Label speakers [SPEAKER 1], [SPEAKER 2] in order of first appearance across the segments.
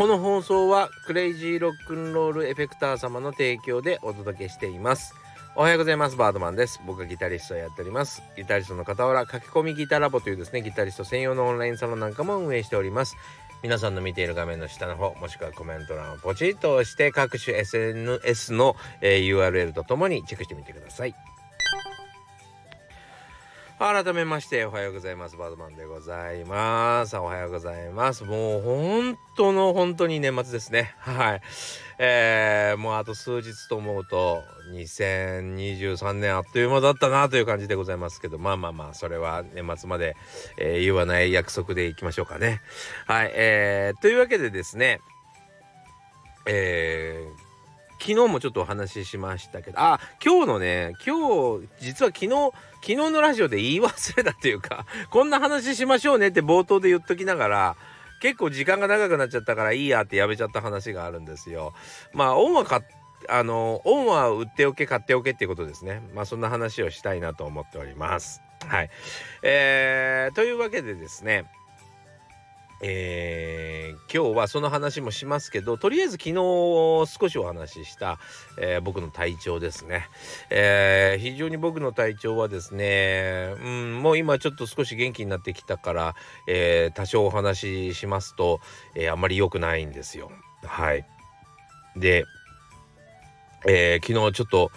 [SPEAKER 1] この放送はクレイジーロックンロールエフェクター様の提供でお届けしています。おはようございます。バードマンです。僕はギタリストをやっております。ギタリストの傍ら書き込みギタラボというですねギタリスト専用のオンラインサロンなんかも運営しております。皆さんの見ている画面の下の方もしくはコメント欄をポチッと押して各種 SNS の、え、URL とともにチェックしてみてください。改めましておはようございます。バードマンでございます。おはようございます。もう本当の本当に年末ですね。はい。えー、もうあと数日と思うと2023年あっという間だったなという感じでございますけどまあまあまあそれは年末まで、えー、言わない約束でいきましょうかね。はい。えー、というわけでですねえー昨日もちょっとお話ししましたけどあ今日のね今日実は昨日昨日のラジオで言い忘れたというか こんな話しましょうねって冒頭で言っときながら結構時間が長くなっちゃったからいいやってやめちゃった話があるんですよ。まあ恩は買あの恩は売っておけ買っておけっていうことですね。まあそんな話をしたいなと思っております。はい。えー、というわけでですねえー、今日はその話もしますけどとりあえず昨日少しお話しした、えー、僕の体調ですね、えー、非常に僕の体調はですね、うん、もう今ちょっと少し元気になってきたから、え多少お話ししますと、えあんまり良くないんですよ。はい。で、え昨日ちょっと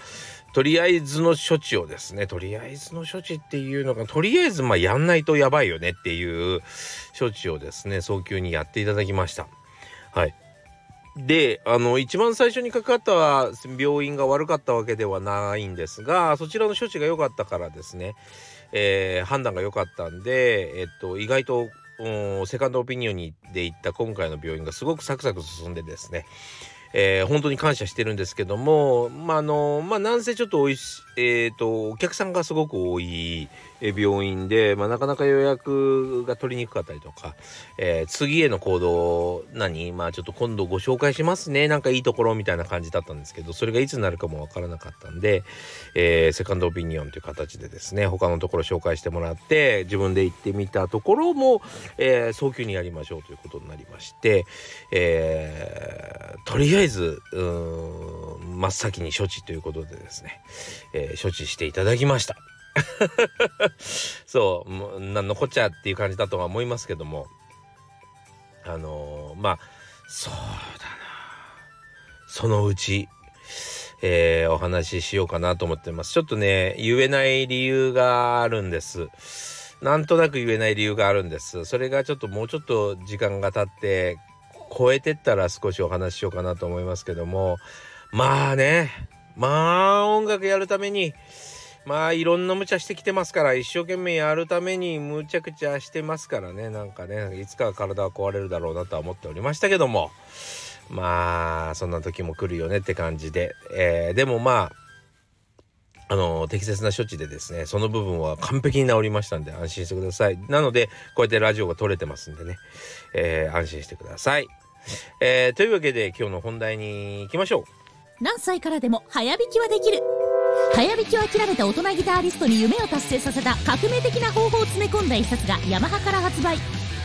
[SPEAKER 1] とりあえずの処置をですねとりあえずの処置っていうのがとりあえずまあやんないとやばいよねっていう処置をですね早急にやっていただきました。はい。であの一番最初にかかった病院が悪かったわけではないんですがそちらの処置が良かったからですね、えー、判断が良かったんで、えっと、意外とセカンドオピニオンで行った今回の病院がすごくサクサク進んでですねえー、本当に感謝してるんですけども、まあ、あの、まあ、なんせちょっとおいし、えっ、ー、と、お客さんがすごく多い病院で、まあ、なかなか予約が取りにくかったりとか、えー、次への行動、何？まあ、ちょっと今度ご紹介しますね。なんかいいところみたいな感じだったんですけど、それがいつになるかもわからなかったんで、えセカンドオピニオンという形でですね、他のところ紹介してもらって、自分で行ってみたところも、え早急にやりましょうということになりまして、えとりあえず、えずうん真っ先に処置ということでですね、えー、処置していただきました。そうもう何のこっちゃっていう感じだとは思いますけどもあのー、まあそうだな。そのうち、えー、お話ししようかなと思ってます。ちょっとね言えない理由があるんです。なんとなく言えない理由があるんです。それがちょっともうちょっと時間が経って超えてったら少しお話ししようかなと思いますけどもまあねまあ音楽やるためにまあいろんな無茶してきてますから一生懸命やるためにむちゃくちゃしてますからねなんかねいつかは体は壊れるだろうなとは思っておりましたけどもまあそんな時も来るよねって感じで、えー、でもまああの適切な処置でですねその部分は完璧に治りましたんで安心してください。なのでこうやってラジオが撮れてますんでね、えー、安心してください、えー、というわけで今日の本題に行きましょう。
[SPEAKER 2] 何歳からでも早弾きはできる。早弾きを諦めた大人ギタリストに夢を達成させた革命的な方法を詰め込んだ一冊がヤマハから発売。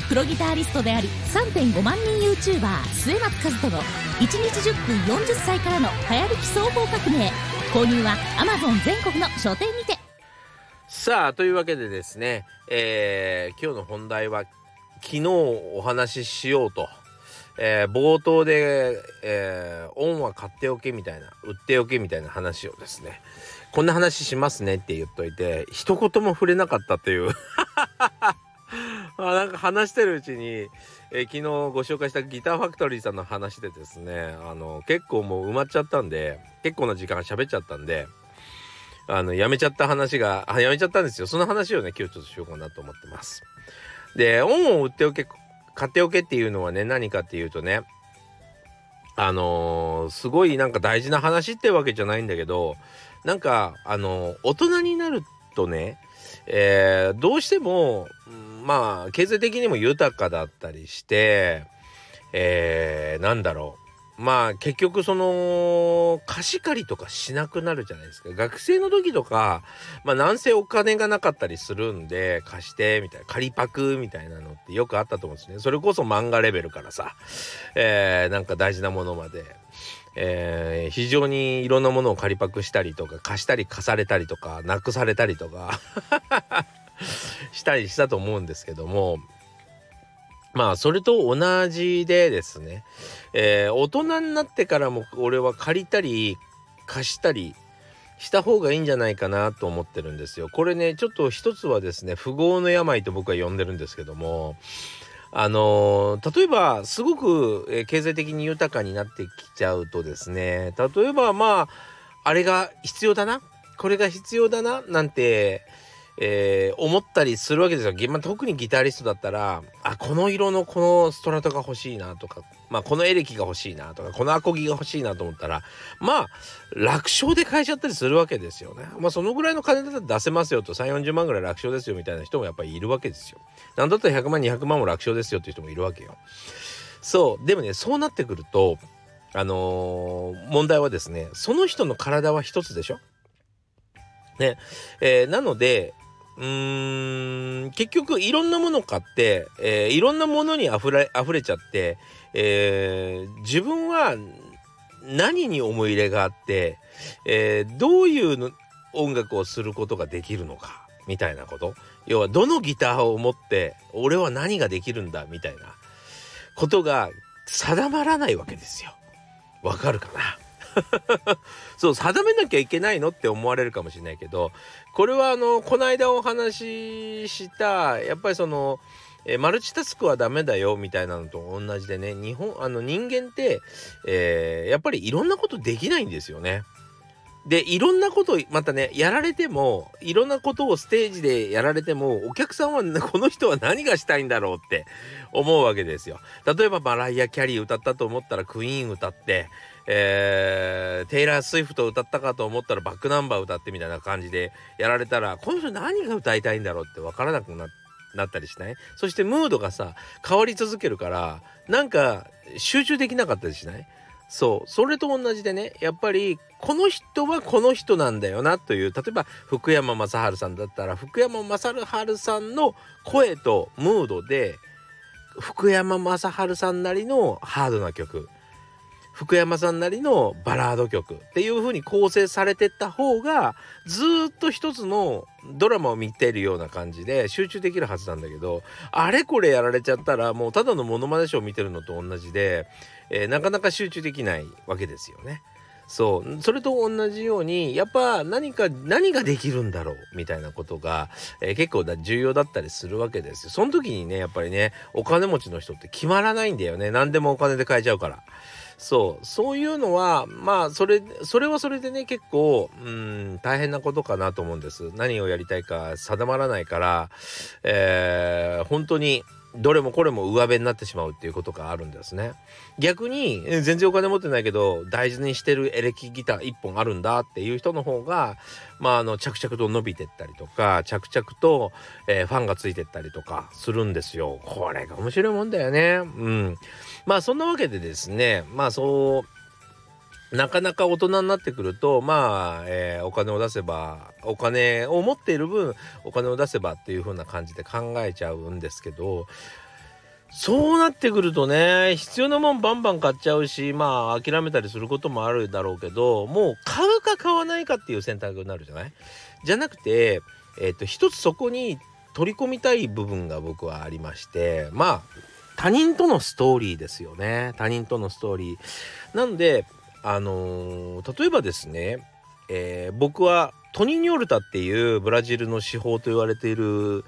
[SPEAKER 2] プロギタリストであり3.5万人 YouTuber 末松和人の1日10分40歳からの早弾き双方革命。購入は Amazon 全国の書店にて。
[SPEAKER 1] さあというわけでですね、えー、今日の本題は昨日お話ししようとえー、冒頭で、えー、恩は買っておけみたいな売っておけみたいな話をですね。こんな話しますねって言っといて一言も触れなかったという。あなんか話してるうちに、えー、昨日ご紹介したギターファクトリーさんの話でですねあの結構もう埋まっちゃったんで結構な時間喋っちゃったんであのやめちゃった話があやめちゃったんですよ。その話をね今日ちょっとしようかなと思ってます。で恩を売っておけ買っておけっていうのはね何かっていうとねあのー、すごいなんか大事な話ってわけじゃないんだけどなんかあのー、大人になるとね、えー、どうしてもまあ経済的にも豊かだったりして、えー、なんだろう。まあ結局その貸し借りとかしなくなるじゃないですか。学生の時とかまあなんせお金がなかったりするんで貸してみたいな借りパクみたいなのってよくあったと思うんですね。それこそ漫画レベルからさ、えー、なんか大事なものまで、えー、非常にいろんなものを借りパクしたりとか貸したり貸されたりとかなくされたりとか したりしたと思うんですけどもまあそれと同じでですね、えー、大人になってからも俺は借りたり貸したりした方がいいんじゃないかなと思ってるんですよ。これねちょっと一つはですね富豪の病と僕は呼んでるんですけどもあのー、例えばすごく、えー、経済的に豊かになってきちゃうとですね例えばまああれが必要だなこれが必要だななんてえー、思ったりするわけですよ。まあ、特にギタリストだったら、あ、この色のこのストラトが欲しいなとか、まあ、このエレキが欲しいなとか、このアコギが欲しいなと思ったら、まあ、楽勝で買えちゃったりするわけですよね。まあ、そのぐらいの金だったら出せますよと、3、40万ぐらい楽勝ですよみたいな人もやっぱりいるわけですよ。なんだったら100万、200万も楽勝ですよっていう人もいるわけよ。そう。でもね、そうなってくると、あのー、問題はですね、その人の体は一つでしょ？ね。えー、なので、うーん結局いろんなもの買って、えー、いろんなものにあふれ溢れちゃって、えー、自分は何に思い入れがあって、えー、どういう音楽をすることができるのかみたいなこと要はどのギターを持って俺は何ができるんだみたいなことが定まらないわけですよ。わかるかな？そう定めなきゃいけないのって思われるかもしれないけどこれはあのこの間お話ししたやっぱりそのえマルチタスクはダメだよみたいなのと同じでね日本あの人間って、えー、やっぱりいろんなことできないんですよね。でいろんなことまたねやられてもいろんなことをステージでやられてもお客さんは、この人は何がしたいんだろうって思うわけですよ。例えばマライア・キャリー歌ったと思ったらクイーン歌って、えー、テイラー・スウィフト歌ったかと思ったらバックナンバー歌ってみたいな感じでやられたらこの人何が歌いたいんだろうって分からなくななったりしない？そしてムードがさ変わり続けるからなんか集中できなかったりしない？そう。それと同じでねやっぱりこの人はこの人なんだよなという例えば福山雅治さんだったら福山雅治さんの声とムードで福山雅治さんなりのハードな曲。福山さんなりのバラード曲っていう風に構成されてった方がずっと一つのドラマを見てるような感じで集中できるはずなんだけどあれこれやられちゃったらもうただのモノマネショーを見てるのと同じで、えー、なかなか集中できないわけですよね。そうそれと同じようにやっぱ何か何ができるんだろうみたいなことが、えー、結構重要だったりするわけですよ。その時にねやっぱりねお金持ちの人って決まらないんだよね何でもお金で買えちゃうから。そう。そういうのはまあそれそれはそれでね結構うん大変なことかなと思うんです。何をやりたいか定まらないから、えー、本当にどれもこれも上辺になってしまうっていうことがあるんですね。逆に全然お金持ってないけど大事にしてるエレキギター1本あるんだっていう人の方がまああの着々と伸びてったりとか着々と、えー、ファンがついてったりとかするんですよ。これが面白いもんだよね。うん。まあそんなわけでですねまあそうなかなか大人になってくるとまあ、えー、お金を出せばお金を持っている分お金を出せばっていう風な感じで考えちゃうんですけどそうなってくるとね必要なもんバンバン買っちゃうしまあ諦めたりすることもあるだろうけどもう買うか買わないかっていう選択になるじゃない？じゃなくて、えーと、と一つそこに取り込みたい部分が僕はありましてまあ他人とのストーリーですよね他人とのストーリー。なんであのー、例えばですね、えー、僕はトニーニョルタっていうブラジルの司法と言われている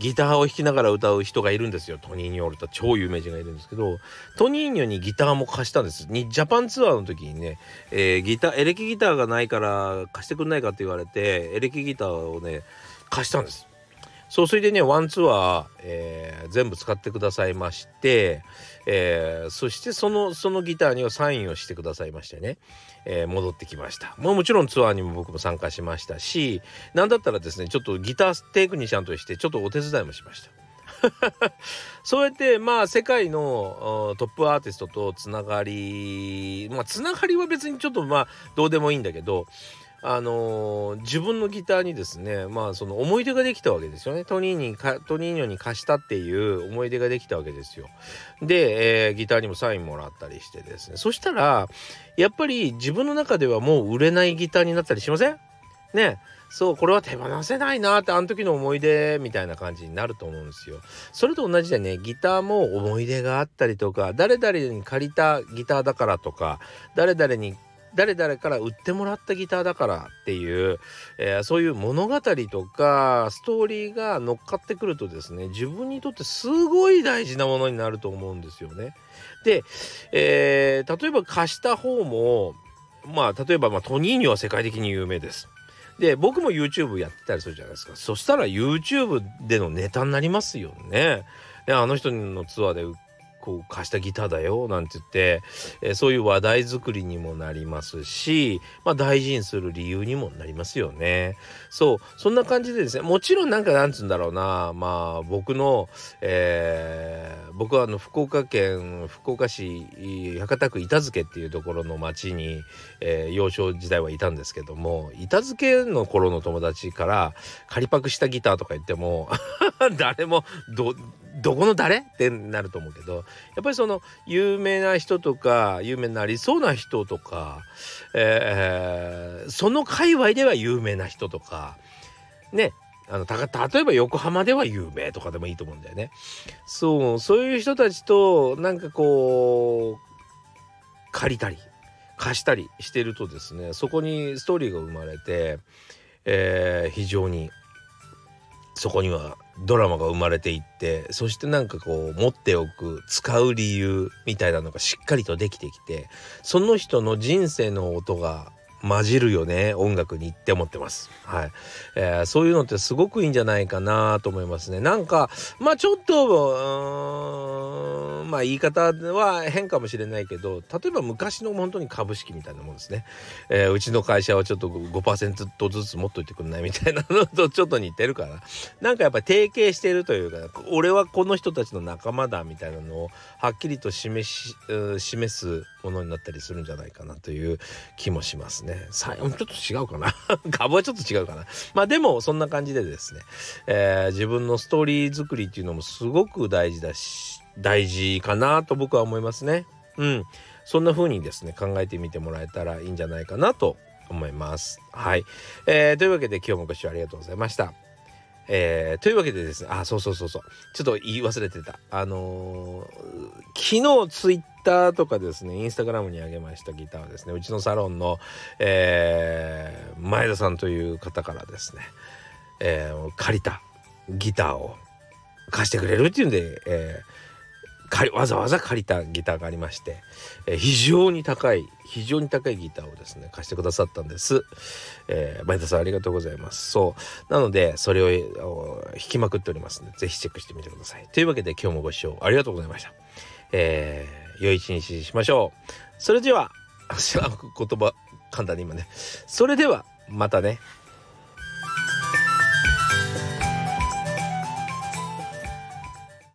[SPEAKER 1] ギターを弾きながら歌う人がいるんですよ。トニーニョルタ超有名人がいるんですけどトニーニョにギターも貸したんです。にジャパンツアーの時にね、えー、ギターエレキギターがないから貸してくんないかって言われてエレキギターをね貸したんです。そうそれでねワンツアー、えー、全部使ってくださいまして、えー、そしてそのそのギターにはサインをしてくださいましてね、えー、戻ってきました。もうもちろんツアーにも僕も参加しましたし何だったらですねちょっとギターテクニシャンとしてちょっとお手伝いもしました。そうやってまあ世界のトップアーティストとつながりまあつながりは別にちょっとまあどうでもいいんだけどあのー、自分のギターにですねまあその思い出ができたわけですよね。トニーにトニーニョに貸したっていう思い出ができたわけですよ。で、えー、ギターにもサインもらったりしてですね。そしたらやっぱり自分の中ではもう売れないギターになったりしません？ね。そうこれは手放せないなってあの時の思い出みたいな感じになると思うんですよ。それと同じでねギターも思い出があったりとか誰々に借りたギターだからとか誰々に誰々から売ってもらったギターだからっていう、えー、そういう物語とかストーリーが乗っかってくるとですね自分にとってすごい大事なものになると思うんですよね。で、えー、例えば貸した方もまあ例えば、まあ、トニーニョは世界的に有名です。で僕も YouTube やってたりするじゃないですかそしたら YouTube でのネタになりますよね。あの人のツアーでこう貸したギターだよなんて言って、えー、そういう話題作りにもなりますし、まあ、大事にする理由にもなりますよね。そうそんな感じでですねもちろんなんかなんつうんだろうなまあ僕の、えー、僕はあの福岡県福岡市博多区板付っていうところの町に、えー、幼少時代はいたんですけども板付の頃の友達から仮パクしたギターとか言っても 誰もどどこの誰？ってなると思うけどやっぱりその有名な人とか有名になりそうな人とか、えー、その界隈では有名な人とかねあの例えば横浜では有名とかでもいいと思うんだよね。そうそういう人たちとなんかこう借りたり貸したりしてるとですねそこにストーリーが生まれて、えー、非常にそこにはドラマが生まれていってそしてなんかこう持っておく使う理由みたいなのがしっかりとできてきてその人の人生の音が混じるよね音楽にって思ってます。はい、えー、そういうのってすごくいいんじゃないかなと思いますね。なんかまあちょっとまあ言い方は変かもしれないけど例えば昔の本当に株式みたいなもんですね。えー、うちの会社はちょっと5%ずつ持っといてくんないみたいなのと ちょっと似てるからなんかやっぱ提携してるというか俺はこの人たちの仲間だみたいなのをはっきりと示し示すものになったりするんじゃないかなという気もしますね。ちょっと違うかな 株はちょっと違うかな。まあでもそんな感じでですね、えー、自分のストーリー作りっていうのもすごく大事だし大事かなと僕は思いますね。うん。そんな風にですね考えてみてもらえたらいいんじゃないかなと思います。はい。えー、というわけで今日もご視聴ありがとうございました。えー、というわけでですね、あ、そうそうそうそう。ちょっと言い忘れてた。あのー、昨日ツイッターとかですね、インスタグラムにあげましたギターはですね、うちのサロンの、えー、前田さんという方からですね、えー、借りたギターを貸してくれるっていうんで、えーわざわざ借りたギターがありまして、えー、非常に高い非常に高いギターをですね貸してくださったんです、えー、前田さんありがとうございます。そう。なのでそれを弾きまくっておりますのでぜひチェックしてみてください。というわけで今日もご視聴ありがとうございました。えー、良い一日にしましょう。それでは言葉簡単に今ね。それではまたね。